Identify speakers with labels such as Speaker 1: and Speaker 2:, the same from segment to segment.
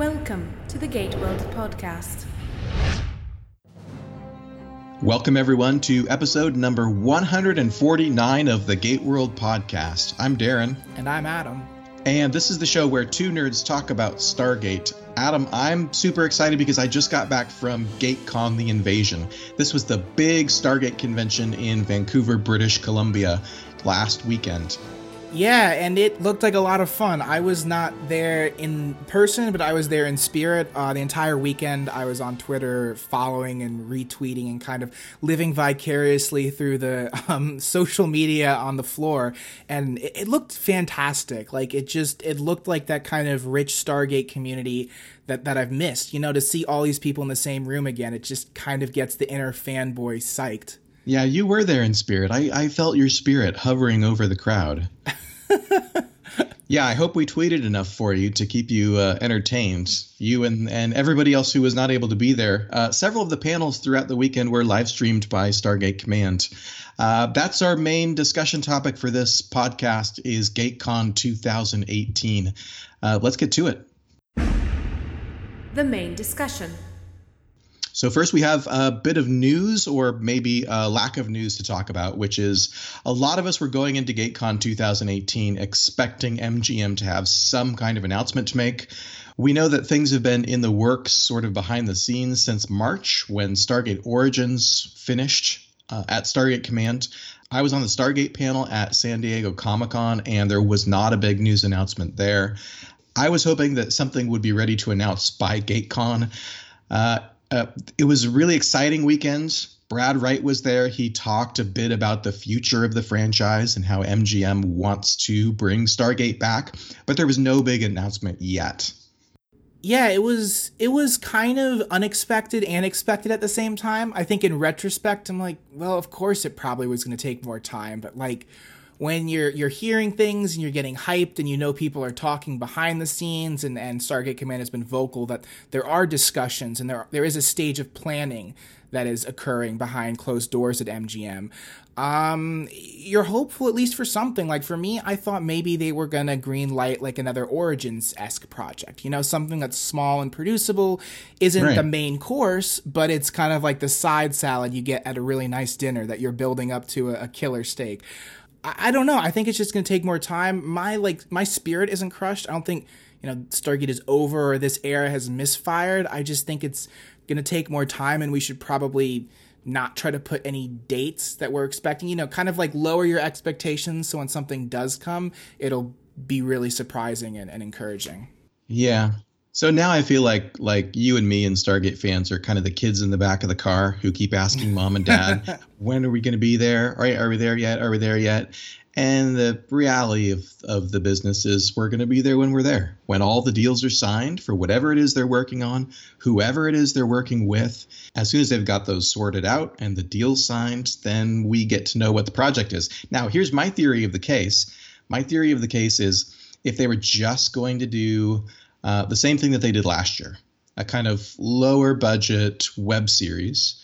Speaker 1: Welcome to the Gate World podcast.
Speaker 2: Welcome, everyone, to episode number 149 of the Gate World podcast. I'm Darren.
Speaker 3: And I'm Adam.
Speaker 2: And this is the show where two nerds talk about Stargate. Adam, I'm super excited because I just got back from GateCon The Invasion. This was the big Stargate convention in Vancouver, British Columbia last weekend.
Speaker 3: Yeah, and it looked like a lot of fun. I was not there in person, but I was there in spirit. Uh, the entire weekend, I was on Twitter following and retweeting and kind of living vicariously through the um, social media on the floor. And it, it looked fantastic. Like, it just, it looked like that kind of rich Stargate community that, that I've missed. You know, to see all these people in the same room again, it just kind of gets the inner fanboy psyched.
Speaker 2: Yeah, you were there in spirit. I, I felt your spirit hovering over the crowd. yeah, I hope we tweeted enough for you to keep you uh, entertained. You and, and everybody else who was not able to be there. Uh, several of the panels throughout the weekend were live streamed by Stargate Command. Uh, that's our main discussion topic for this podcast is GateCon 2018. Uh, let's get to it.
Speaker 1: The main discussion.
Speaker 2: So, first, we have a bit of news, or maybe a lack of news to talk about, which is a lot of us were going into GateCon 2018 expecting MGM to have some kind of announcement to make. We know that things have been in the works, sort of behind the scenes, since March when Stargate Origins finished uh, at Stargate Command. I was on the Stargate panel at San Diego Comic Con, and there was not a big news announcement there. I was hoping that something would be ready to announce by GateCon. Uh, uh, it was a really exciting weekend. Brad Wright was there. He talked a bit about the future of the franchise and how MGM wants to bring Stargate back, but there was no big announcement yet.
Speaker 3: Yeah, it was it was kind of unexpected and expected at the same time. I think in retrospect I'm like, well, of course it probably was going to take more time, but like when you're you're hearing things and you're getting hyped and you know people are talking behind the scenes and, and Stargate Command has been vocal that there are discussions and there there is a stage of planning that is occurring behind closed doors at MGM. Um, you're hopeful at least for something. Like for me, I thought maybe they were gonna green light like another Origins esque project. You know, something that's small and producible, isn't right. the main course, but it's kind of like the side salad you get at a really nice dinner that you're building up to a, a killer steak. I, don't know. I think it's just going to take more time. My like my spirit isn't crushed. I don't think you know Stargate is over or this era has misfired. I just think it's going to take more time, and we should probably not try to put any dates that we're expecting. You know, kind of like lower your expectations so when something does come, it'll be really surprising and, and encouraging.
Speaker 2: Yeah, so now I feel like like you and me and Stargate fans are kind of the kids in the back of the car who keep asking mom and dad, when are we going to be there? Are, are we there yet? Are we there yet? And the reality of, of the business is we're going to be there when we're there. When all the deals are signed for whatever it is they're working on, whoever it is they're working with, as soon as they've got those sorted out and the deals signed, then we get to know what the project is. Now, here's my theory of the case. My theory of the case is if they were just going to do uh, the same thing that they did last year, a kind of lower budget web series.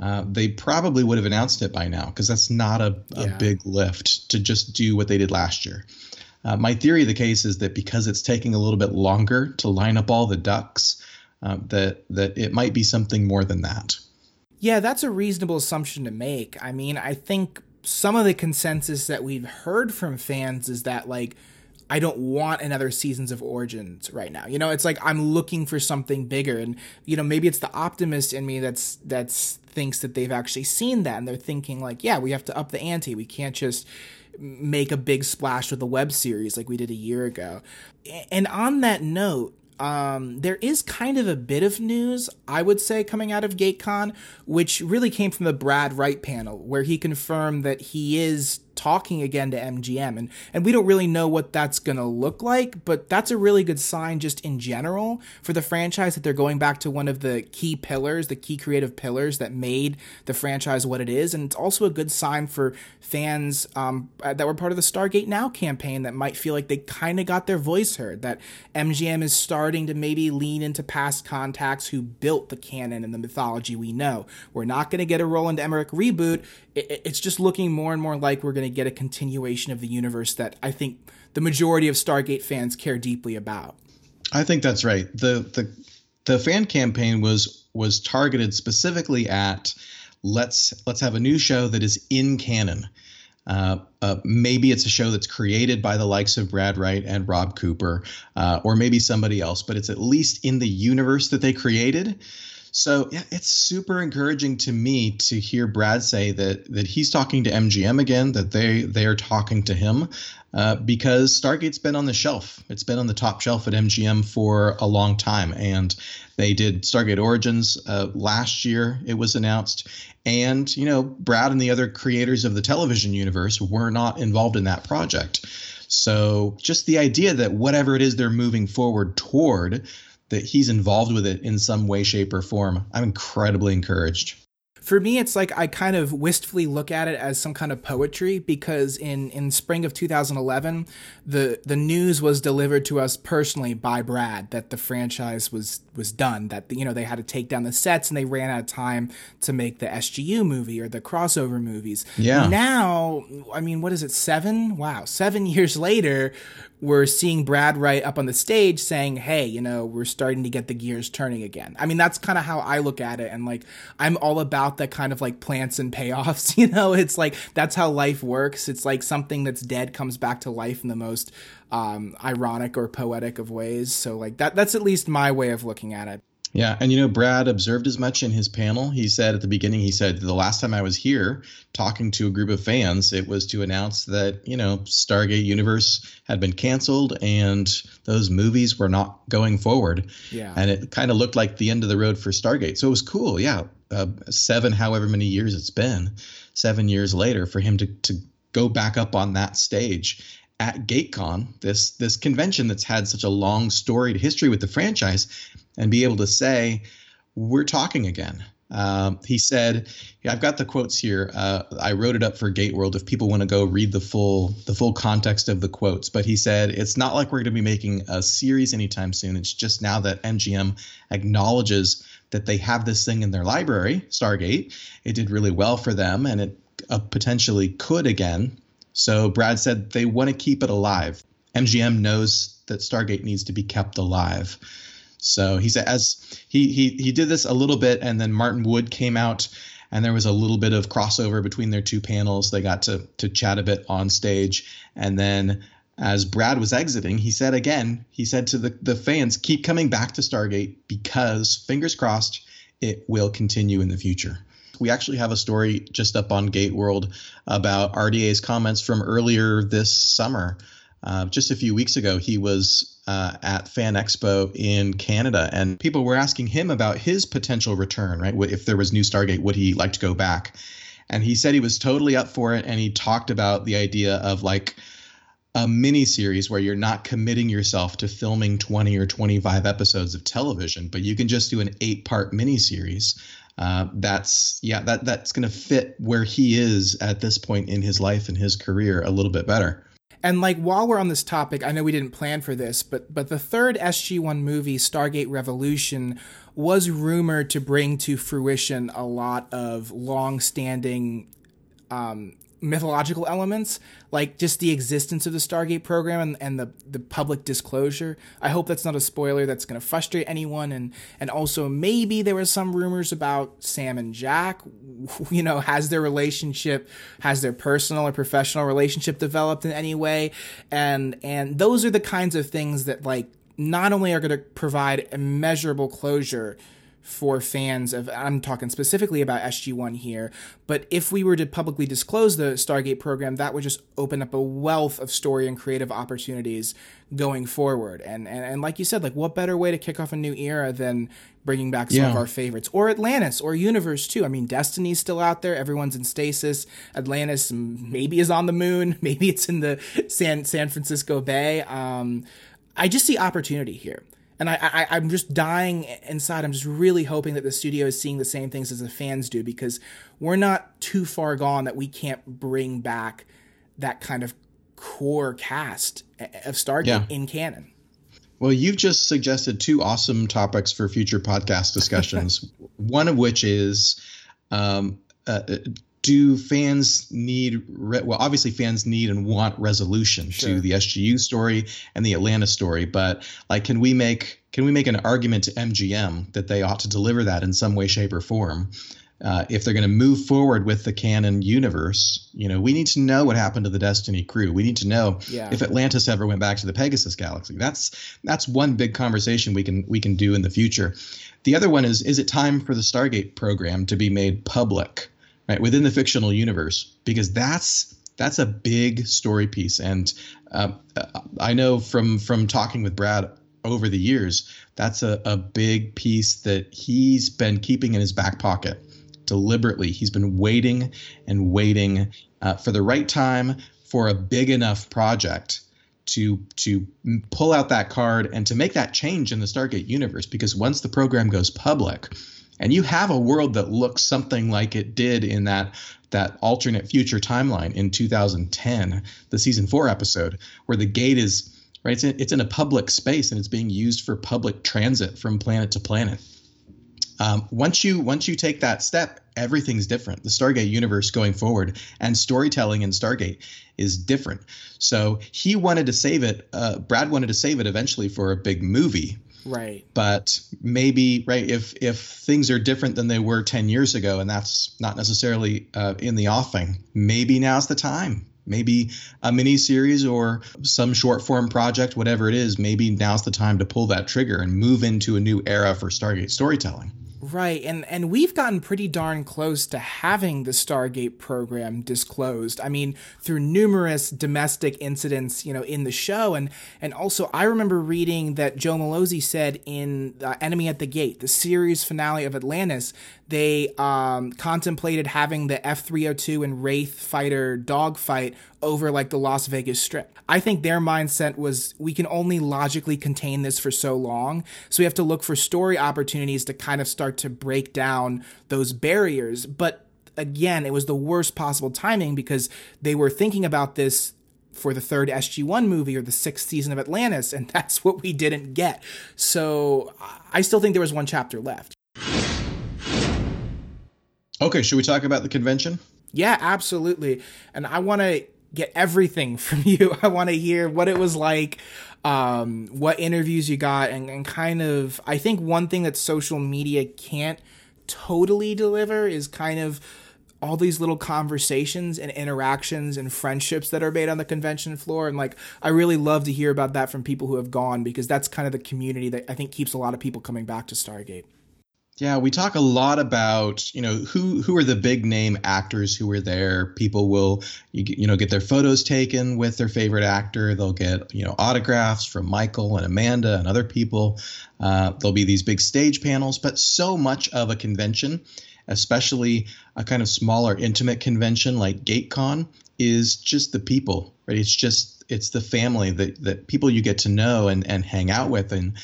Speaker 2: Uh, they probably would have announced it by now because that's not a, a yeah. big lift to just do what they did last year. Uh, my theory of the case is that because it's taking a little bit longer to line up all the ducks, uh, that that it might be something more than that.
Speaker 3: Yeah, that's a reasonable assumption to make. I mean, I think some of the consensus that we've heard from fans is that like I don't want another seasons of Origins right now. You know, it's like I'm looking for something bigger, and you know, maybe it's the optimist in me that's that's thinks that they've actually seen that, and they're thinking like, yeah, we have to up the ante. We can't just make a big splash with a web series like we did a year ago. And on that note, um, there is kind of a bit of news, I would say, coming out of GateCon, which really came from the Brad Wright panel, where he confirmed that he is talking again to MGM. And, and we don't really know what that's going to look like, but that's a really good sign just in general for the franchise that they're going back to one of the key pillars, the key creative pillars that made the franchise what it is. And it's also a good sign for fans um, that were part of the Stargate Now campaign that might feel like they kind of got their voice heard, that MGM is starting to maybe lean into past contacts who built the canon and the mythology we know. We're not going to get a Roland Emmerich reboot. It's just looking more and more like we're going to to get a continuation of the universe that I think the majority of Stargate fans care deeply about.
Speaker 2: I think that's right. The the the fan campaign was was targeted specifically at let's let's have a new show that is in canon. Uh, uh, maybe it's a show that's created by the likes of Brad Wright and Rob Cooper, uh, or maybe somebody else, but it's at least in the universe that they created. So yeah, it's super encouraging to me to hear Brad say that that he's talking to MGM again, that they they are talking to him, uh, because Stargate's been on the shelf. It's been on the top shelf at MGM for a long time, and they did Stargate Origins uh, last year. It was announced, and you know Brad and the other creators of the television universe were not involved in that project. So just the idea that whatever it is they're moving forward toward that he's involved with it in some way, shape, or form. I'm incredibly encouraged
Speaker 3: for me it's like i kind of wistfully look at it as some kind of poetry because in in spring of 2011 the the news was delivered to us personally by brad that the franchise was was done that you know they had to take down the sets and they ran out of time to make the sgu movie or the crossover movies
Speaker 2: yeah
Speaker 3: now i mean what is it seven wow seven years later we're seeing Brad Wright up on the stage saying, "Hey, you know, we're starting to get the gears turning again." I mean, that's kind of how I look at it, and like I'm all about that kind of like plants and payoffs. You know, it's like that's how life works. It's like something that's dead comes back to life in the most um, ironic or poetic of ways. So like that that's at least my way of looking at it.
Speaker 2: Yeah, and you know, Brad observed as much in his panel. He said at the beginning, he said, the last time I was here talking to a group of fans, it was to announce that, you know, Stargate Universe had been canceled and those movies were not going forward.
Speaker 3: Yeah.
Speaker 2: And it kind of looked like the end of the road for Stargate. So it was cool. Yeah. Uh, seven, however many years it's been, seven years later, for him to, to go back up on that stage at GateCon, this this convention that's had such a long storied history with the franchise, and be able to say, "We're talking again." Um, he said, yeah, "I've got the quotes here. Uh, I wrote it up for Gate World if people want to go read the full the full context of the quotes." But he said, "It's not like we're going to be making a series anytime soon. It's just now that MGM acknowledges that they have this thing in their library, Stargate. It did really well for them, and it uh, potentially could again." So Brad said they want to keep it alive. MGM knows that Stargate needs to be kept alive. So he said as he he he did this a little bit, and then Martin Wood came out, and there was a little bit of crossover between their two panels. They got to to chat a bit on stage, and then as Brad was exiting, he said again, he said to the the fans, keep coming back to Stargate because fingers crossed, it will continue in the future. We actually have a story just up on Gate World about RDA's comments from earlier this summer. Uh, just a few weeks ago, he was uh, at Fan Expo in Canada, and people were asking him about his potential return, right? If there was new Stargate, would he like to go back? And he said he was totally up for it, and he talked about the idea of like a mini series where you're not committing yourself to filming 20 or 25 episodes of television, but you can just do an eight part mini series uh, that's yeah that that's going to fit where he is at this point in his life and his career a little bit better.
Speaker 3: And like while we're on this topic, I know we didn't plan for this, but but the third SG1 movie, Stargate Revolution, was rumored to bring to fruition a lot of long-standing um, mythological elements, like just the existence of the Stargate program and, and the, the public disclosure. I hope that's not a spoiler that's going to frustrate anyone. And, and also, maybe there were some rumors about Sam and Jack. You know, has their relationship, has their personal or professional relationship developed in any way? And, and those are the kinds of things that, like, not only are going to provide immeasurable closure for fans of I'm talking specifically about SG1 here, but if we were to publicly disclose the Stargate program, that would just open up a wealth of story and creative opportunities going forward. And and, and like you said, like what better way to kick off a new era than bringing back some yeah. of our favorites or Atlantis or Universe too. I mean, Destiny's still out there. Everyone's in stasis. Atlantis maybe is on the moon. Maybe it's in the San San Francisco Bay. Um, I just see opportunity here and I, I am just dying inside. I'm just really hoping that the studio is seeing the same things as the fans do because we're not too far gone that we can't bring back that kind of core cast of Stargate yeah. in canon.
Speaker 2: Well, you've just suggested two awesome topics for future podcast discussions. One of which is um, uh, do fans need re- well obviously fans need and want resolution
Speaker 3: Sure.
Speaker 2: to the SGU story and the Atlantis story but like can we make can we make an argument to MGM that they ought to deliver that in some way shape or form? Uh, if they're going to move forward with the canon universe you know we need to know what happened to the Destiny crew. We need to know
Speaker 3: Yeah.
Speaker 2: if Atlantis ever went back to the Pegasus galaxy. That's that's one big conversation we can we can do in the future. The other one is is it time for the Stargate program to be made public right within the fictional universe because that's that's a big story piece. And uh, i know from from talking with brad over the years that's a, a big piece that he's been keeping in his back pocket deliberately. He's been waiting and waiting uh, for the right time for a big enough project to to pull out that card and to make that change in the stargate universe because once the program goes public and you have a world that looks something like it did in that that alternate future timeline in 2010 the season 4 episode where the gate is right it's in, it's in a public space and it's being used for public transit from planet to planet. Um, once you once you take that step everything's different. The stargate universe going forward and storytelling in stargate is different. So he wanted to save it uh, brad wanted to save it eventually for a big movie
Speaker 3: Right.
Speaker 2: but maybe right if if things are different than they were 10 years ago and that's not necessarily uh, in the offing maybe now's the time maybe a mini series or some short form project whatever it is maybe now's the time to pull that trigger and move into a new era for stargate storytelling
Speaker 3: Right, and and we've gotten pretty darn close to having the Stargate program disclosed. I mean, through numerous domestic incidents, you know, in the show, and and also I remember reading that Joe Mallozzi said in uh, Enemy at the Gate, the series finale of Atlantis, they um, contemplated having the F three hundred two and Wraith fighter dogfight over like the Las Vegas Strip. I think their mindset was we can only logically contain this for so long, so we have to look for story opportunities to kind of start to break down those barriers. But again, it was the worst possible timing because they were thinking about this for the third SG1 movie or the sixth season of Atlantis, and that's what we didn't get. So I still think there was one chapter left.
Speaker 2: Okay should we talk about the convention
Speaker 3: Yeah, absolutely. And I want to get everything from you. I want to hear what it was like, um, what interviews you got, and, and kind of. I think one thing that social media can't totally deliver is kind of all these little conversations and interactions and friendships that are made on the convention floor. And like, I really love to hear about that from people who have gone because that's kind of the community that I think keeps a lot of people coming back to Stargate.
Speaker 2: Yeah, we talk a lot about you know who who are the big name actors who were there. People will you, you know get their photos taken with their favorite actor. They'll get you know autographs from Michael and Amanda and other people. Uh, there'll be these big stage panels, but so much of a convention, especially a kind of smaller intimate convention like GateCon, is just the people. Right? It's just it's the family that that people you get to know and and hang out with and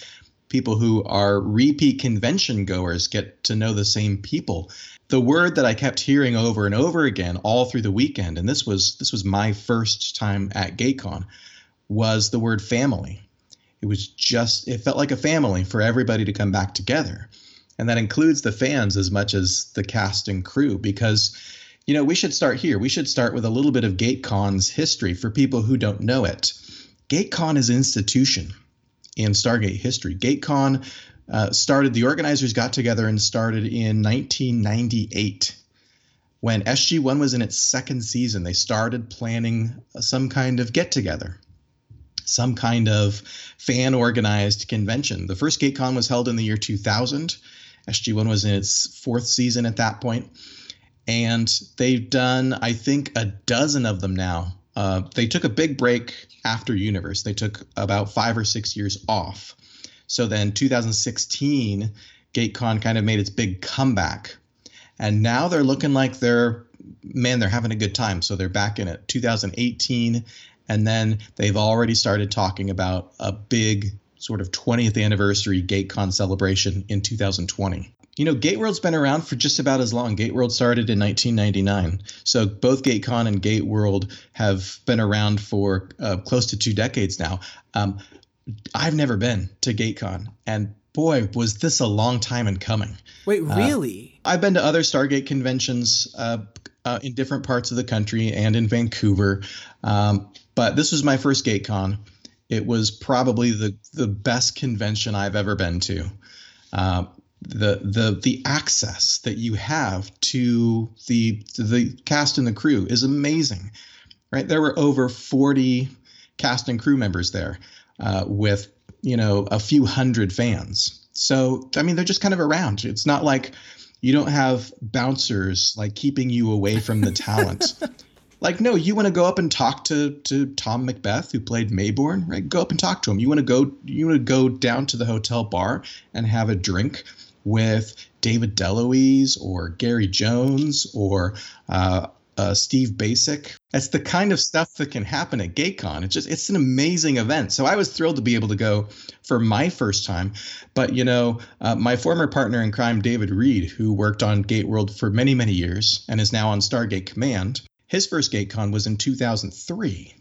Speaker 2: people who are repeat convention goers get to know the same people. The word that I kept hearing over and over again all through the weekend, and this was this was my first time at GateCon, was the word family. It was just it felt like a family for everybody to come back together. And that includes the fans as much as the cast and crew because you know, we should start here. We should start with a little bit of GateCon's history for people who don't know it. GateCon is an institution in Stargate history. GateCon uh, started, the organizers got together and started in 1998. When SG1 was in its second season, they started planning some kind of get together, some kind of fan organized convention. The first GateCon was held in the year 2000. SG1 was in its fourth season at that point. And they've done, I think, a dozen of them now. Uh, they took a big break after Universe. They took about five or six years off. So then 2016, GateCon kind of made its big comeback. And now they're looking like they're, man, they're having a good time. So they're back in it 2018. And then they've already started talking about a big sort of 20th anniversary GateCon celebration in 2020. You know, GateWorld's been around for just about as long. GateWorld started in 1999. So both GateCon and GateWorld have been around for uh, close to two decades now. Um, I've never been to GateCon, and boy, was this a long time in coming.
Speaker 3: Wait, really?
Speaker 2: I've been to other Stargate conventions. Uh, uh, in different parts of the country and in Vancouver. Um, but this was my first GateCon. It was probably the the best convention I've ever been to. Uh, the the the access that you have to the to the cast and the crew is amazing, right? There were over forty cast and crew members there, uh, with you know a few hundred fans. So I mean, they're just kind of around. It's not like you don't have bouncers like keeping you away from the talent. like no, you want to go up and talk to to Tom McBeath who played Maybourne, right? Go up and talk to him. You want to go you want to go down to the hotel bar and have a drink with David DeLuise or Gary Jones or uh, uh, Steve Bacic. That's the kind of stuff that can happen at GateCon. It's just it's an amazing event. So I was thrilled to be able to go for my first time. But you know, uh, my former partner in crime, David Read, who worked on Gate World for many many years and is now on Stargate Command, his first GateCon was in 2003.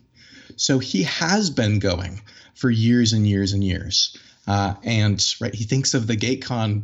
Speaker 2: So he has been going for years and years and years. Uh, and right, he thinks of the GateCon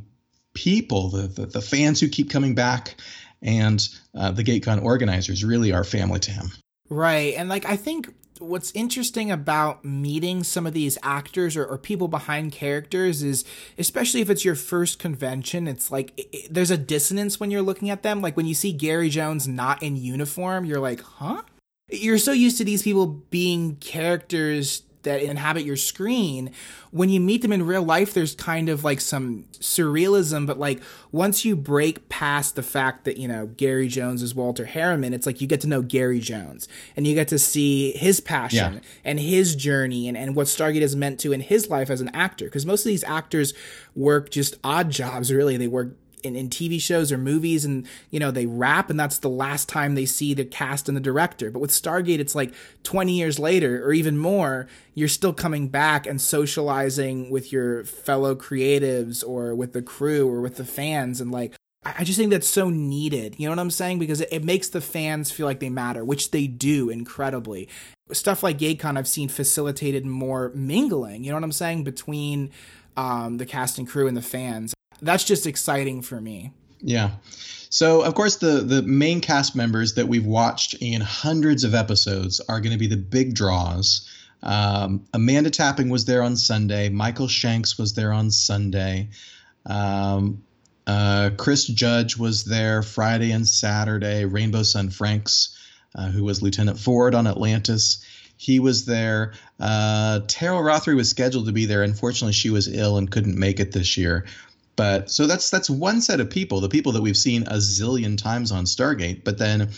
Speaker 2: people, the, the, the fans who keep coming back, and uh, the GateCon organizers really are family to him.
Speaker 3: Right. And like, I think what's interesting about meeting some of these actors or, or, people behind characters is especially if it's your first convention it's like it, it, there's a dissonance when you're looking at them like when you see gary jones not in uniform you're like huh you're so used to these people being characters that inhabit your screen when you meet them in real life there's kind of like some surrealism but like once you break past the fact that you know gary jones is walter harriman it's like you get to know gary jones and you get to see his passion yeah. and his journey and, and what stargate has meant to in his life as an actor because most of these actors work just odd jobs really they work in, in TV shows or movies and you know they rap and that's the last time they see the cast and the director but with Stargate it's like 20 years later or even more you're still coming back and socializing with your fellow creatives or with the crew or with the fans and like I just think that's so needed. You know what I'm saying? Because it, it makes the fans feel like they matter, which they do incredibly. Stuff like GateCon I've seen facilitated more mingling, you know what I'm saying, between um, the cast and crew and the fans that's just exciting for me.
Speaker 2: Yeah. So of course the the main cast members that we've watched in hundreds of episodes are going to be the big draws. Um, Amanda Tapping was there on Sunday. Michael Shanks was there on Sunday. Um, uh, Chris Judge was there Friday and Saturday. Rainbow Sun Francks, uh, who was Lieutenant Ford on Atlantis, he was there. Uh, Teryl Rothery was scheduled to be there. Unfortunately, she was ill and couldn't make it this year. But so that's that's one set of people, the people that we've seen a zillion times on Stargate. But then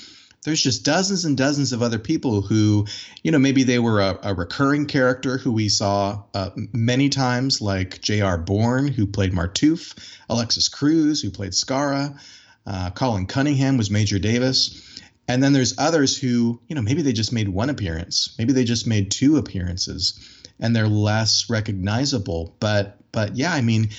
Speaker 2: there's just dozens and dozens of other people who, you know, maybe they were a, a recurring character who we saw uh, many times, like J.R. Bourne, who played Martouf, Alexis Cruz, who played Skara, uh, Colin Cunningham was Major Davis. And then there's others who, you know, maybe they just made one appearance, maybe they just made two appearances, and they're less recognizable. But but yeah, I mean,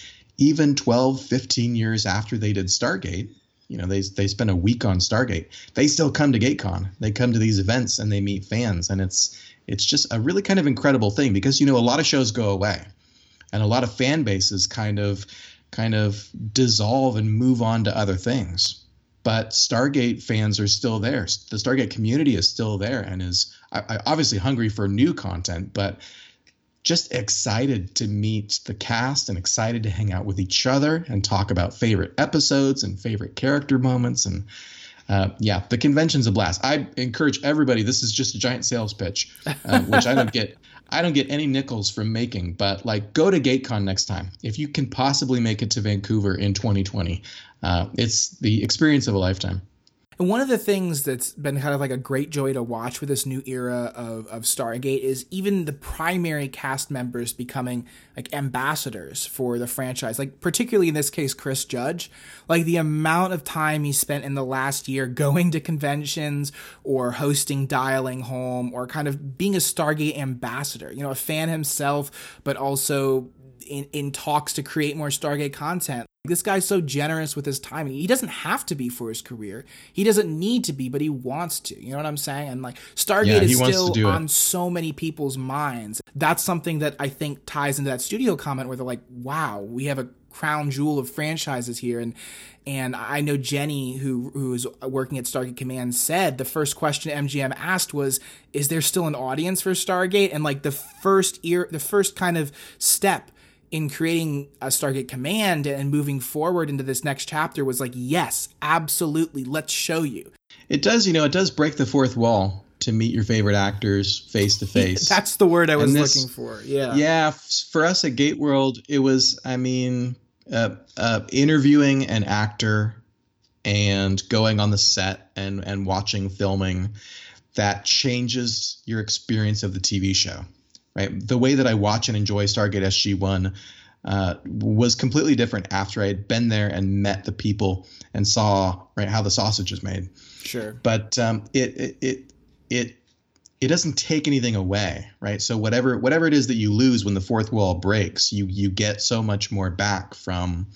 Speaker 2: even 12, 15 years after they did Stargate, you know, they they spent a week on Stargate. They still come to GateCon. They come to these events and they meet fans, and it's it's just a really kind of incredible thing because you know a lot of shows go away, and a lot of fan bases kind of kind of dissolve and move on to other things. But Stargate fans are still there. The Stargate community is still there and is obviously hungry for new content, but just excited to meet the cast and excited to hang out with each other and talk about favorite episodes and favorite character moments and uh, yeah, the convention's a blast. I encourage everybody. This is just a giant sales pitch, uh, which I don't get. I don't get any nickels from making, but like, go to GateCon next time if you can possibly make it to Vancouver in 2020. Uh, it's the experience of a lifetime.
Speaker 3: And one of the things that's been kind of like a great joy to watch with this new era of, of Stargate is even the primary cast members becoming like ambassadors for the franchise. Like, particularly in this case, Chris Judge. Like, the amount of time he spent in the last year going to conventions or hosting Dialing Home or kind of being a Stargate ambassador, you know, a fan himself, but also in, in talks to create more Stargate content. This guy's so generous with his time. He doesn't have to be for his career. He doesn't need to be, but he wants to. You know what I'm saying? And like Stargate
Speaker 2: Yeah,
Speaker 3: is still
Speaker 2: do it.
Speaker 3: on so many people's minds. That's something that I think ties into that studio comment where they're like, "Wow, we have a crown jewel of franchises here." And and I know Jenny, who who is working at Stargate Command, said the first question MGM asked was, "Is there still an audience for Stargate?" And like the first ear, the first kind of step in creating a Stargate Command and moving forward into this next chapter was like, yes, absolutely, let's show you.
Speaker 2: It does, you know, it does break the fourth wall to meet your favorite actors face to face.
Speaker 3: That's the word I was
Speaker 2: this-
Speaker 3: looking for. Yeah.
Speaker 2: Yeah, for us at Gate World, it was, I mean, uh, uh, interviewing an actor and going on the set and, and watching filming that changes your experience of the TV show, right? The way that I watch and enjoy Stargate SG1 uh, was completely different after I had been there and met the people and saw right how the sausage is made
Speaker 3: Sure.
Speaker 2: but um, it, it it it it doesn't take anything away, right? So whatever whatever it is that you lose when the fourth wall breaks, you you get so much more back from,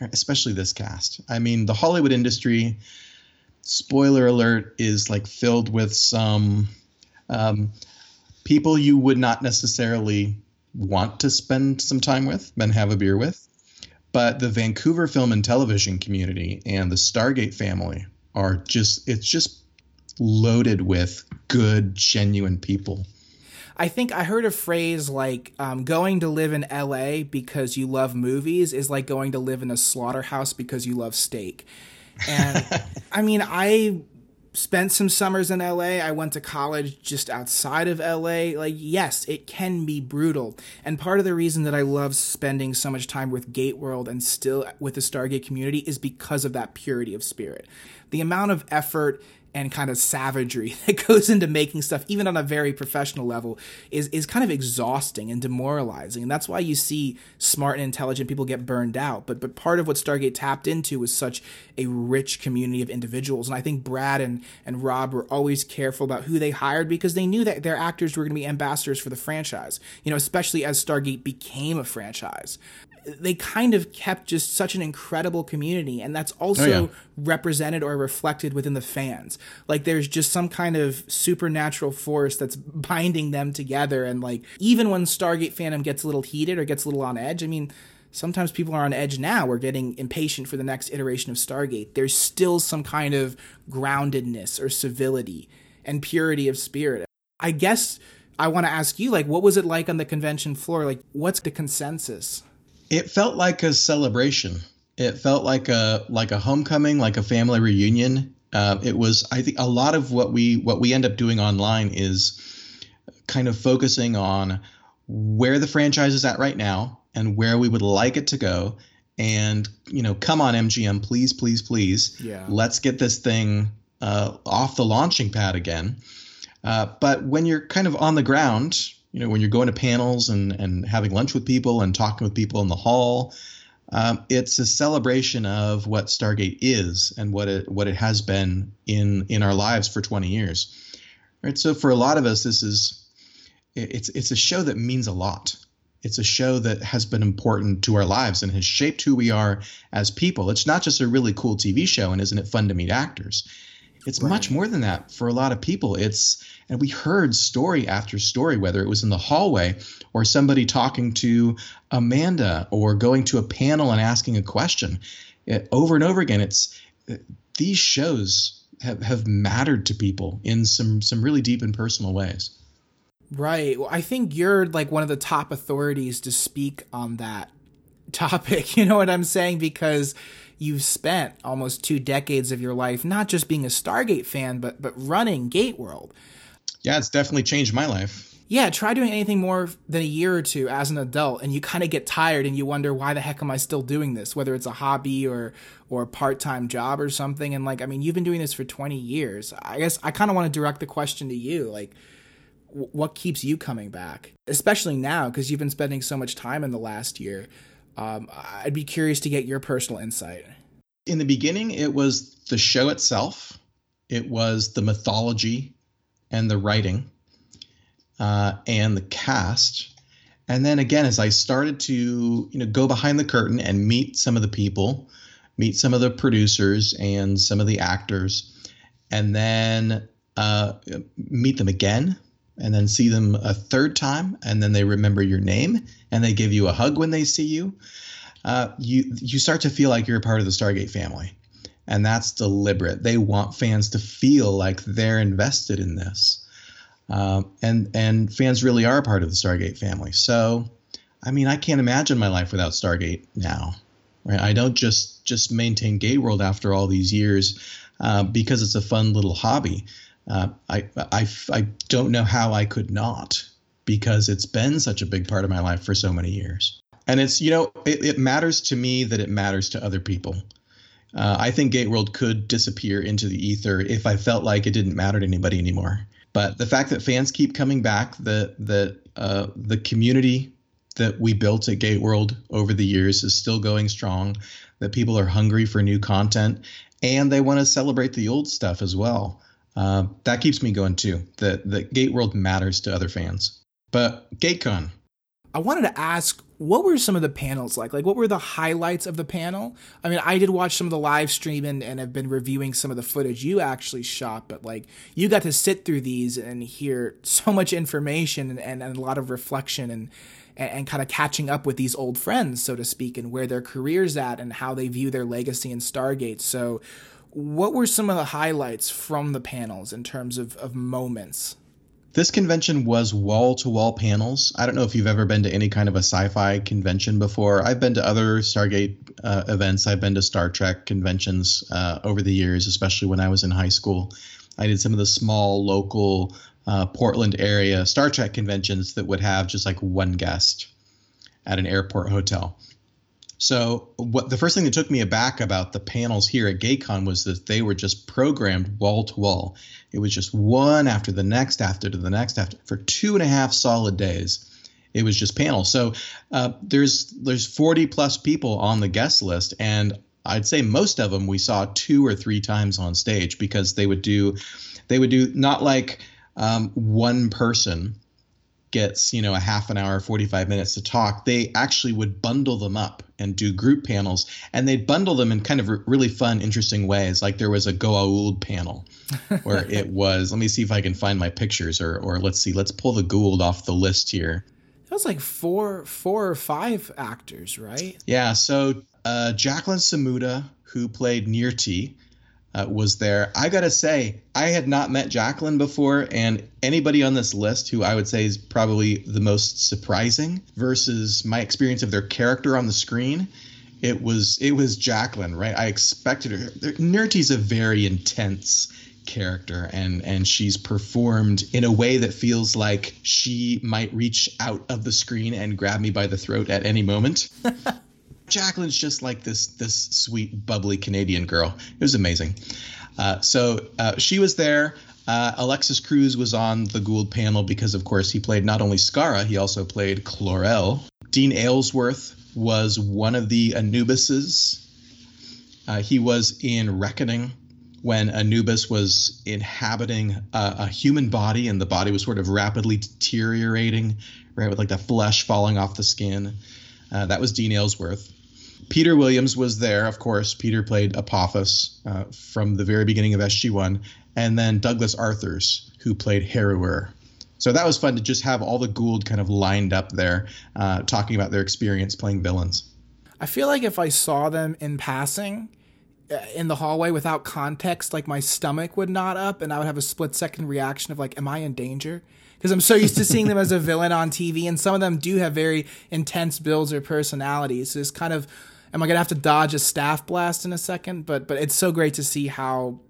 Speaker 2: especially this cast. I mean, the Hollywood industry, spoiler alert, is like filled with some um, people you would not necessarily want to spend some time with and have a beer with. But the Vancouver film and television community and the Stargate family are just it's just loaded with good genuine people
Speaker 3: I think I heard a phrase like um, going to live in LA because you love movies is like going to live in a slaughterhouse because you love steak. And I mean, I spent some summers in LA. I went to college just outside of LA. Like, yes, it can be brutal. And part of the reason that I love spending so much time with Gate World and still with the Stargate community is because of that purity of spirit. The amount of effort and kind of savagery that goes into making stuff, even on a very professional level, is is kind of exhausting and demoralizing. And that's why you see smart and intelligent people get burned out. But but part of what Stargate tapped into was such a rich community of individuals. And I think Brad and, and Rob were always careful about who they hired because they knew that their actors were to be ambassadors for the franchise. You know, especially as Stargate became a franchise. They kind of kept just such an incredible community, and that's also oh,
Speaker 2: yeah.
Speaker 3: represented or reflected within the fans. Like there's just some kind of supernatural force that's binding them together. And like even when Stargate fandom gets a little heated or gets a little on edge, I mean, sometimes people are on edge now. We're getting impatient for the next iteration of Stargate. There's still some kind of groundedness or civility and purity of spirit. I guess I want to ask you, like, what was it like on the convention floor? Like, what's the consensus?
Speaker 2: It felt like a celebration. It felt like a like a homecoming like a family reunion. Uh, it was i think a lot of what we what we end up doing online is kind of focusing on where the franchise is at right now and where we would like it to go. And you know come on mgm please please please
Speaker 3: Yeah.
Speaker 2: let's get this thing uh, off the launching pad again. Uh, but when you're kind of on the ground you know when you're going to panels and and having lunch with people and talking with people in the hall um, it's a celebration of what Stargate is and what it what it has been in in our lives for 20 years. Right? So for a lot of us this is it's it's a show that means a lot. It's a show that has been important to our lives and has shaped who we are as people. It's not just a really cool TV show and isn't it fun to meet actors it's much more than that for a lot of people it's and we heard story after story whether it was in the hallway or somebody talking to amanda or going to a panel and asking a question It- over and over again it's uh, these shows have, have mattered to people in some some really deep and personal ways
Speaker 3: Right. Well, I think you're like one of the top authorities to speak on that topic. You know what I'm saying? Because you've spent almost two decades of your life not just being a Stargate fan, but but running Gate World.
Speaker 2: yeah it's definitely changed my life
Speaker 3: Yeah, try doing anything more than a year or two as an adult, and you kind of get tired, and you wonder why the heck am I still doing this? Whether it's a hobby or or a part time job or something. And like, I mean, you've been doing this for 20 years. I guess I kind of want to direct the question to you, like what keeps you coming back especially now because you've been spending so much time in the last year um, i'd be curious to get your personal insight.
Speaker 2: In the beginning it was the show itself. It was the mythology and the writing uh, and the cast. And then again, as I started to you know go behind the curtain and meet some of the people, meet some of the producers and some of the actors, and then uh, meet them again, and then see them a third time, and then they remember your name and they give you a hug when they see you. Uh, you you start to feel like you're a part of the Stargate family, and that's deliberate. They want fans to feel like they're invested in this. Um, and and fans really are a part of the Stargate family. So, I mean, I can't imagine my life without Stargate now. Right? I don't just just maintain Gate World after all these years uh, because it's a fun little hobby. Uh, I, I I don't know how I could not because it's been such a big part of my life for so many years. And it's you know it, it matters to me that it matters to other people. Uh, I think Gate World could disappear into the ether if I felt like it didn't matter to anybody anymore. But the fact that fans keep coming back, the the uh, the community that we built at Gate World over the years is still going strong. That people are hungry for new content, and they want to celebrate the old stuff as well. Uh, that keeps me going too. That that Gate World matters to other fans. But GateCon,
Speaker 3: I wanted to ask, what were some of the panels like? Like, what were the highlights of the panel? I mean, I did watch some of the live stream and, and have been reviewing some of the footage you actually shot, but like, you got to sit through these and hear so much information and, and, and a lot of reflection and, and, and kind of catching up with these old friends, so to speak, and where their careers at and how they view their legacy in Stargate. So, what were some of the highlights from the panels in terms of, of moments?
Speaker 2: This convention was wall to wall panels. I don't know if you've ever been to any kind of a sci fi convention before. I've been to other Stargate uh, events, I've been to Star Trek conventions uh, over the years, especially when I was in high school. I did some of the small local uh, Portland area Star Trek conventions that would have just like one guest at an airport hotel. So what the first thing that took me aback about the panels here at GateCon was that they were just programmed wall to wall. It was just one after the next, after to the next, after for two and a half solid days. It was just panels. So uh, there's there's 40 plus people on the guest list, and I'd say most of them we saw two or three times on stage because they would do they would do not like um, one person gets you know a half an hour 45 minutes to talk they actually would bundle them up and do group panels. And they'd bundle them in kind of really fun interesting ways. Like there was a goa'uld panel where it was let me see if i can find my pictures or or let's see let's pull the goa'uld off the list here.
Speaker 3: That was like four four or five actors right?
Speaker 2: Yeah so uh, jacqueline samuda who played Nirrti uh, was there. I gotta say, I had not met Jacqueline before, and anybody on this list who I would say is probably the most surprising versus my experience of their character on the screen. It was it was Jacqueline, right? I expected her. Nirrti's a very intense character and and she's performed in a way that feels like she might reach out of the screen and grab me by the throat at any moment. Jacqueline's just like this this sweet, bubbly Canadian girl. It was amazing. Uh, so uh, she was there. Uh, Alexis Cruz was on the Goa'uld panel because, of course, he played not only Skara, he also played Chlorel. Dean Aylesworth was one of the Anubises. Uh, he was in Reckoning when Anubis was inhabiting a, a, human body and the body was sort of rapidly deteriorating, right, with like the flesh falling off the skin. Uh, that was Dean Aylesworth. Peter Williams was there, of course. Peter played Apophis uh, from the very beginning of SG1, and then Douglas Arthurs, who played Heru'ur. So that was fun to just have all the Goa'uld kind of lined up there, uh, talking about their experience playing villains.
Speaker 3: I feel like if I saw them in passing in the hallway without context, like my stomach would knot up, and I would have a split second reaction of like, "Am I in danger?" Because I'm so used to seeing them as a villain on TV, and some of them do have very intense builds or personalities. So it's kind of am I gonna have to dodge a staff blast in a second? But but it's so great to see how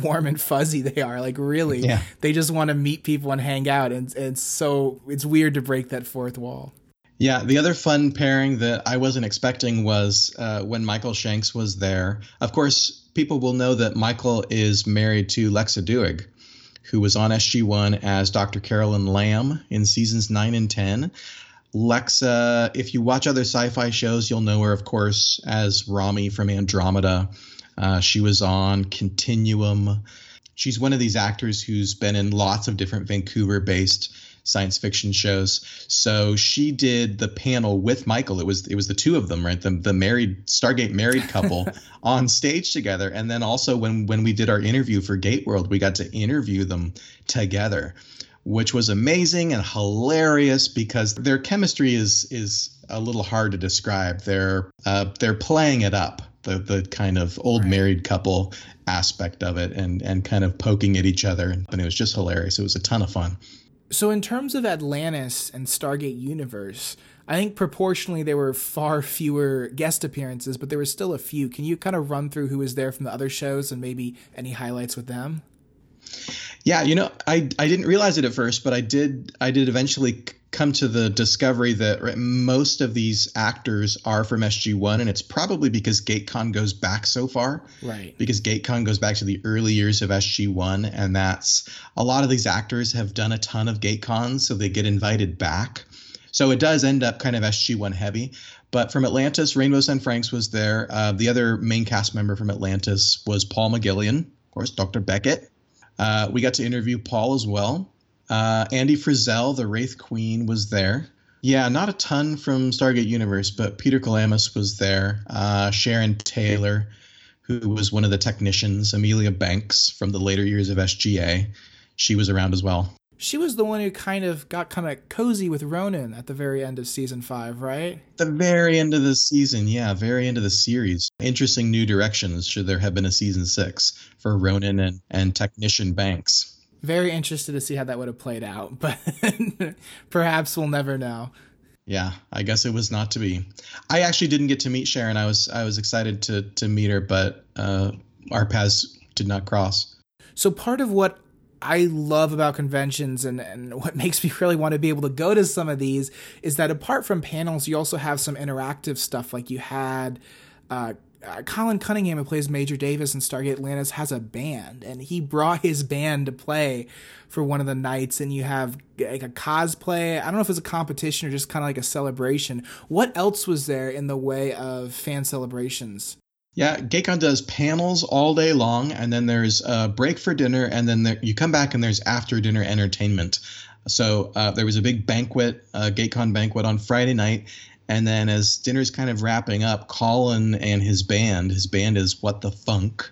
Speaker 3: warm and fuzzy they are. Like really, yeah. they just want to meet people and hang out, and, and it's so it's weird to break that fourth wall.
Speaker 2: Yeah, the other fun pairing that I wasn't expecting was uh, when Michael Shanks was there. Of course, people will know that Michael is married to Lexa Doig, who was on SG1 as Dr. Carolyn Lam in seasons 9 and 10. Lexa, if you watch other sci fi shows, you'll know her, of course, as Rommie from Andromeda. Uh, she was on Continuum. She's one of these actors who's been in lots of different Vancouver based science fiction shows. So she did the panel with Michael. It was it was the two of them, right? The the married Stargate married couple on stage together. And then also when when we did our interview for Gate World, we got to interview them together, which was amazing and hilarious because their chemistry is is a little hard to describe. They're uh, they're playing it up the the kind of old right. married couple aspect of it and and kind of poking at each other and it was just hilarious it was a ton of fun
Speaker 3: so in terms of atlantis and stargate universe i think proportionally there were far fewer guest appearances but there were still a few. Can you kind of run through who was there from the other shows and maybe any highlights with them?
Speaker 2: Yeah, you know, I I didn't realize it at first, but I did I did eventually come to the discovery that most of these actors are from SG1 and it's probably because GateCon goes back so far.
Speaker 3: Right.
Speaker 2: Because GateCon goes back to the early years of SG1 and that's a lot of these actors have done a ton of GateCons so they get invited back. So it does end up kind of SG1 heavy. But from Atlantis, Rainbow Sun Francks was there. Uh, the other main cast member from Atlantis was Paul McGillion, of course, Dr. Beckett. Uh, we got to interview Paul as well. Uh, Andee Frizzell, the Wraith Queen, was there. Yeah, not a ton from Stargate Universe, but Peter Kelamis was there. Uh, Sharon Taylor, who was one of the technicians. Amelia Banks from the later years of SGA, she was around as well.
Speaker 3: She was the one who kind of got kind of cozy with Ronan at the very end of season five, right?
Speaker 2: The very end of the season, yeah, very end of the series. Interesting new directions. Should there have been a season six for Ronan and, and Technician Banks?
Speaker 3: Very interested to see how that would have played out, but perhaps we'll never know.
Speaker 2: Yeah, I guess it was not to be. I actually didn't get to meet Sharon. I was I was excited to to meet her, but uh, our paths did not cross.
Speaker 3: So part of what I love about conventions and, and what makes me really want to be able to go to some of these is that apart from panels, you also have some interactive stuff. Like you had uh, uh, Colin Cunningham, who plays Major Davis in Stargate Atlantis, has a band, and he brought his band to play for one of the nights. And you have like a cosplay. I don't know if it's a competition or just kind of like a celebration. What else was there in the way of fan celebrations?
Speaker 2: Yeah, GateCon does panels all day long, and then there's a break for dinner, and then there, you come back and there's after dinner entertainment. So uh, there was a big banquet, uh, GateCon banquet on Friday night, and then as dinner's kind of wrapping up, Colin and his band, his band is What the Funk,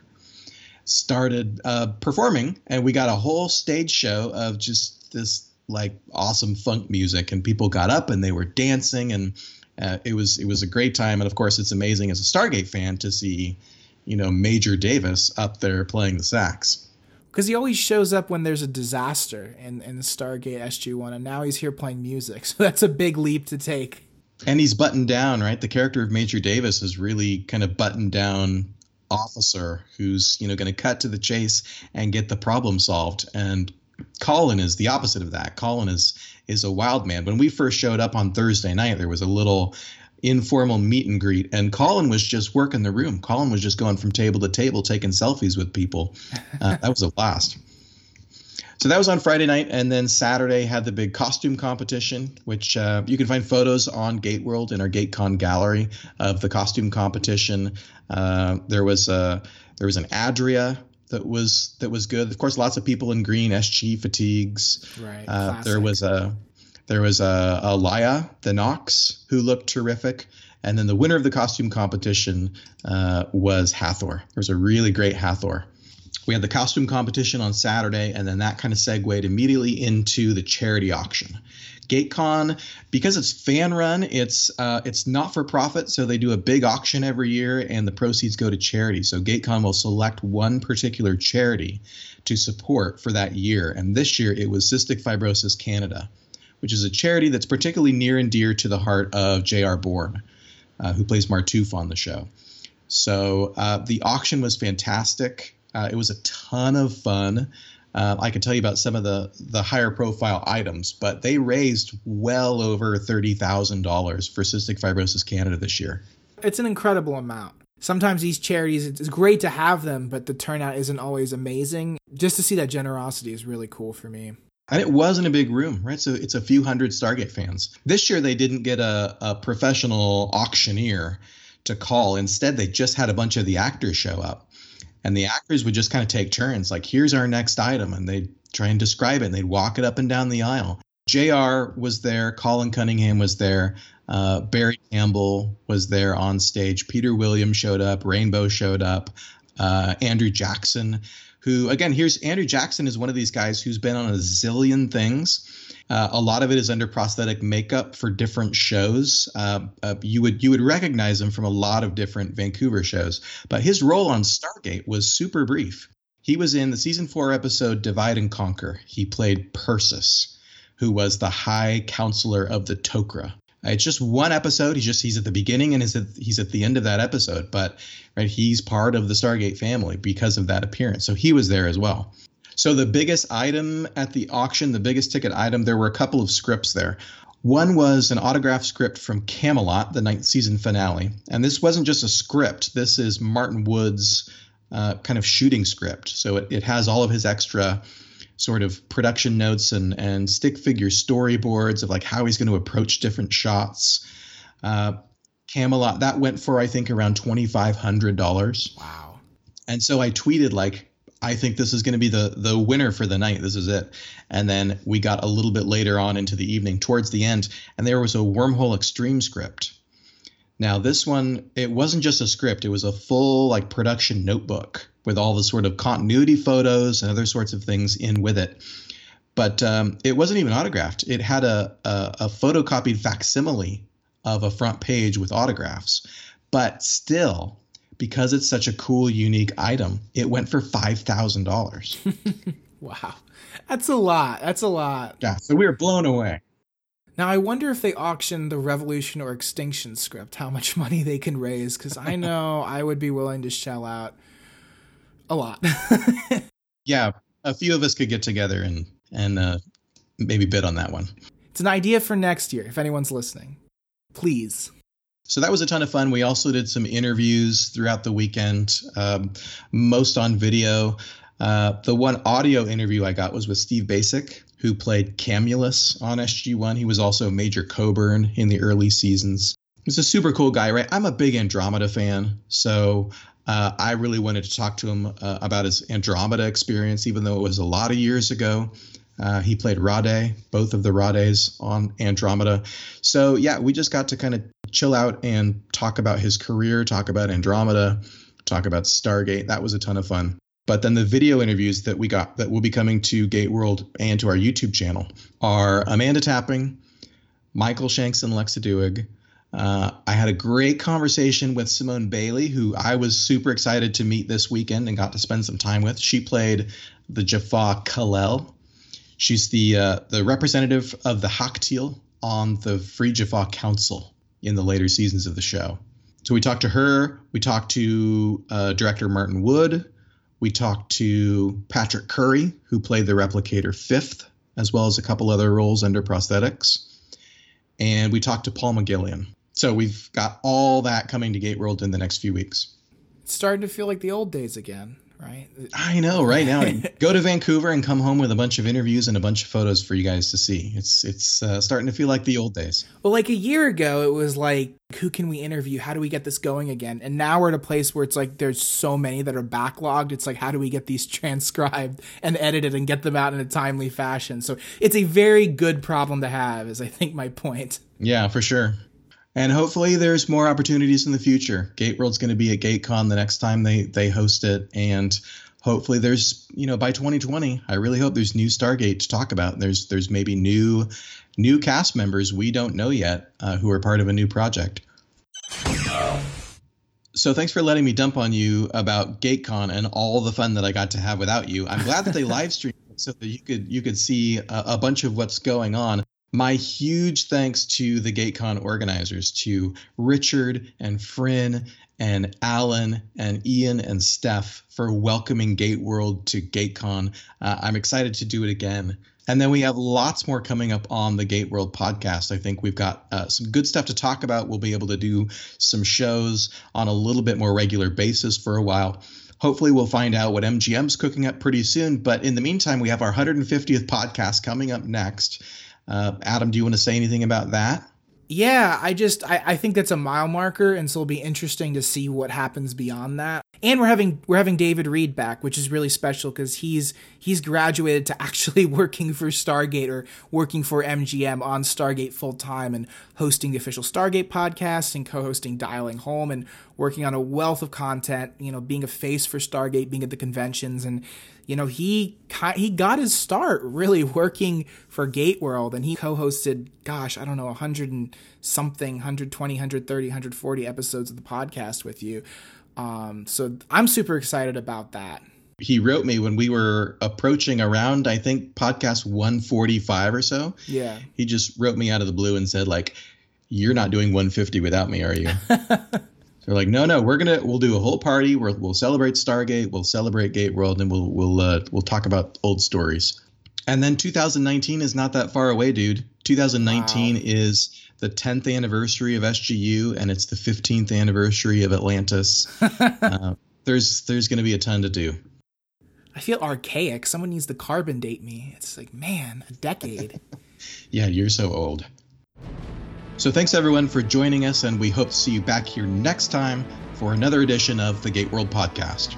Speaker 2: started uh, performing, and we got a whole stage show of just this like awesome funk music, and people got up and they were dancing and uh, it was it was a great time, and of course, it's amazing as a Stargate fan to see, you know, Major Davis up there playing the sax.
Speaker 3: Because he always shows up when there's a disaster in in Stargate SG One, and now he's here playing music. So that's a big leap to take.
Speaker 2: And he's buttoned down, right? The character of Major Davis is really kind of buttoned down officer who's you know going to cut to the chase and get the problem solved and Colin is the opposite of that. Colin is is a wild man. When we first showed up on Thursday night, there was a little informal meet and greet, and Colin was just working the room. Colin was just going from table to table, taking selfies with people. Uh, that was a blast. So that was on Friday night, and then Saturday had the big costume competition, which uh, you can find photos on Gate World in our GateCon gallery of the costume competition. Uh, there was a there was an Adria that was that was good. Of course, lots of people in green SG fatigues.
Speaker 3: Right.
Speaker 2: Uh, there was a there was a, a Lya the Nox who looked terrific, and then the winner of the costume competition uh, was Hathor. There was a really great Hathor. We had the costume competition on Saturday, and then that kind of segued immediately into the charity auction. GateCon, because it's fan run, it's uh, it's not for profit, so they do a big auction every year, and the proceeds go to charity. So GateCon will select one particular charity to support for that year, and this year it was Cystic Fibrosis Canada, which is a charity that's particularly near and dear to the heart of J.R. Bourne, uh, who plays Martouf on the show. So uh, the auction was fantastic. Uh, it was a ton of fun. Uh, I can tell you about some of the the higher profile items, but they raised well over thirty thousand dollars for Cystic Fibrosis Canada this year.
Speaker 3: It's an incredible amount. Sometimes these charities, it's great to have them, but the turnout isn't always amazing. Just to see that generosity is really cool for me.
Speaker 2: And it wasn't a big room, right? So it's a few hundred Stargate fans. This year they didn't get a, a professional auctioneer to call. Instead, they just had a bunch of the actors show up and the actors would just kind of take turns like here's our next item and they'd try and describe it and they'd walk it up and down the aisle J.R. was there, Colin Cunningham was there, uh, Barry Campbell was there on stage, Peter Williams showed up, Rainbow showed up, uh, Andrew Jackson, who again, here's Andrew Jackson is one of these guys who's been on a zillion things. Uh, a lot of it is under prosthetic makeup for different shows. Uh, uh, you would you would recognize him from a lot of different Vancouver shows, but his role on Stargate was super brief. He was in the season four episode Divide and Conquer. He played Persis, who was the High Counselor of the Tok'ra. It's just one episode. He's just he's at the beginning and he's at, he's at the end of that episode, but right he's part of the Stargate family because of that appearance. So he was there as well. So the biggest item at the auction, the biggest ticket item, there were a couple of scripts there. One was an autograph script from Camelot, the ninth season finale, and this wasn't just a script. This is Martin Wood's uh, kind of shooting script. So it, it has all of his extra sort of production notes and and stick figure storyboards of like how he's going to approach different shots. Uh, Camelot that went for I think around twenty five hundred dollars.
Speaker 3: Wow.
Speaker 2: And so I tweeted like I think this is going to be the the winner for the night. This is it. And then we got a little bit later on into the evening, towards the end, and there was a Wormhole Extreme script. Now this one, it wasn't just a script; it was a full like production notebook with all the sort of continuity photos and other sorts of things in with it. But um, it wasn't even autographed. It had a, a, a photocopied facsimile of a front page with autographs. But still, because it's such a cool, unique item, it went for five thousand dollars.
Speaker 3: wow, that's a lot. That's a lot.
Speaker 2: Yeah, so we were blown away.
Speaker 3: Now I wonder if they auction the Revolution or Extinction script, how much money they can raise. Because I know I would be willing to shell out a lot.
Speaker 2: yeah, a few of us could get together and and uh, maybe bid on that one.
Speaker 3: It's an idea for next year. If anyone's listening, please.
Speaker 2: So that was a ton of fun. We also did some interviews throughout the weekend, um, most on video. Uh, the one audio interview I got was with Steve Bacic, who played Camulus on SG1. He was also Major Coburn in the early seasons. He's a super cool guy, right? I'm a big Andromeda fan, so uh, I really wanted to talk to him uh, about his Andromeda experience, even though it was a lot of years ago. Uh, he played Rhade, both of the Rhades on Andromeda. So, yeah, we just got to kind of chill out and talk about his career, talk about Andromeda, talk about Stargate. That was a ton of fun. But then the video interviews that we got that will be coming to Gate World and to our YouTube channel are Amanda Tapping, Michael Shanks, and Lexa Doig. Uh, I had a great conversation with Simone Bailey, who I was super excited to meet this weekend and got to spend some time with. She played the Jaffa Ka'lel. She's the uh, the representative of the Hak'tyl on the Free Jaffa Council in the later seasons of the show. So we talked to her. We talked to uh, director Martin Wood. We talked to Patrick Currie, who played the replicator Fifth, as well as a couple other roles under prosthetics. And we talked to Paul McGillion. So we've got all that coming to Gate World in the next few weeks.
Speaker 3: It's starting to feel like the old days again right?
Speaker 2: I know, right now. go to Vancouver and come home with a bunch of interviews and a bunch of photos for you guys to see. It's it's uh, starting to feel like the old days.
Speaker 3: Well, like a year ago, it was like, who can we interview? How do we get this going again? And now we're at a place where it's like there's so many that are backlogged. It's like, how do we get these transcribed and edited and get them out in a timely fashion? So it's a very good problem to have, is I think my point.
Speaker 2: Yeah, for sure and hopefully there's more opportunities in the future. Gate World's going to be at GateCon the next time they they host it, and hopefully there's you know by 2020, I really hope there's new Stargate to talk about. There's there's maybe new new cast members we don't know yet uh, who are part of a new project. So thanks for letting me dump on you about GateCon and all the fun that I got to have without you. I'm glad that they live streamed so that you could you could see a, a bunch of what's going on my huge thanks to the GateCon organizers, to Richard and Fryn and Alan and Ian and Steph for welcoming Gate World to GateCon. Uh, I'm excited to do it again. And then we have lots more coming up on the Gate World podcast. I think we've got uh, some good stuff to talk about. We'll be able to do some shows on a little bit more regular basis for a while. Hopefully, we'll find out what MGM's cooking up pretty soon. But in the meantime, we have our 150th podcast coming up next. Uh, Adam, do you want to say anything about that?
Speaker 3: yeah, I just I, I think that's a mile marker, and so it'll be interesting to see what happens beyond that. And we're having we're having David Read back, which is really special because he's he's graduated to actually working for Stargate or working for MGM on Stargate full time and hosting the official Stargate podcast and co-hosting Dialing Home and working on a wealth of content. You know, being a face for Stargate, being at the conventions, and you know he he got his start really working for Gate World, and he co-hosted, gosh, I don't know, 100 and something, 120, 130, 140 episodes of the podcast with you. Um, so I'm super excited about that.
Speaker 2: He wrote me when we were approaching around, I think, podcast 145 or so.
Speaker 3: Yeah.
Speaker 2: He just wrote me out of the blue and said, like, you're not doing 150 without me, are you? They're like, no, no, we're gonna we'll do a whole party. we will celebrate Stargate, we'll celebrate Gate World, and we'll we'll uh, we'll talk about old stories. And then 2019 is not that far away, dude. 2019 wow. is the 10th anniversary of SGU, and it's the 15th anniversary of Atlantis. uh, there's there's gonna be a ton to do.
Speaker 3: I feel archaic. Someone needs to carbon date me. It's like, man, a decade.
Speaker 2: yeah, you're so old. So thanks everyone for joining us, and we hope to see you back here next time for another edition of the Gate World Podcast.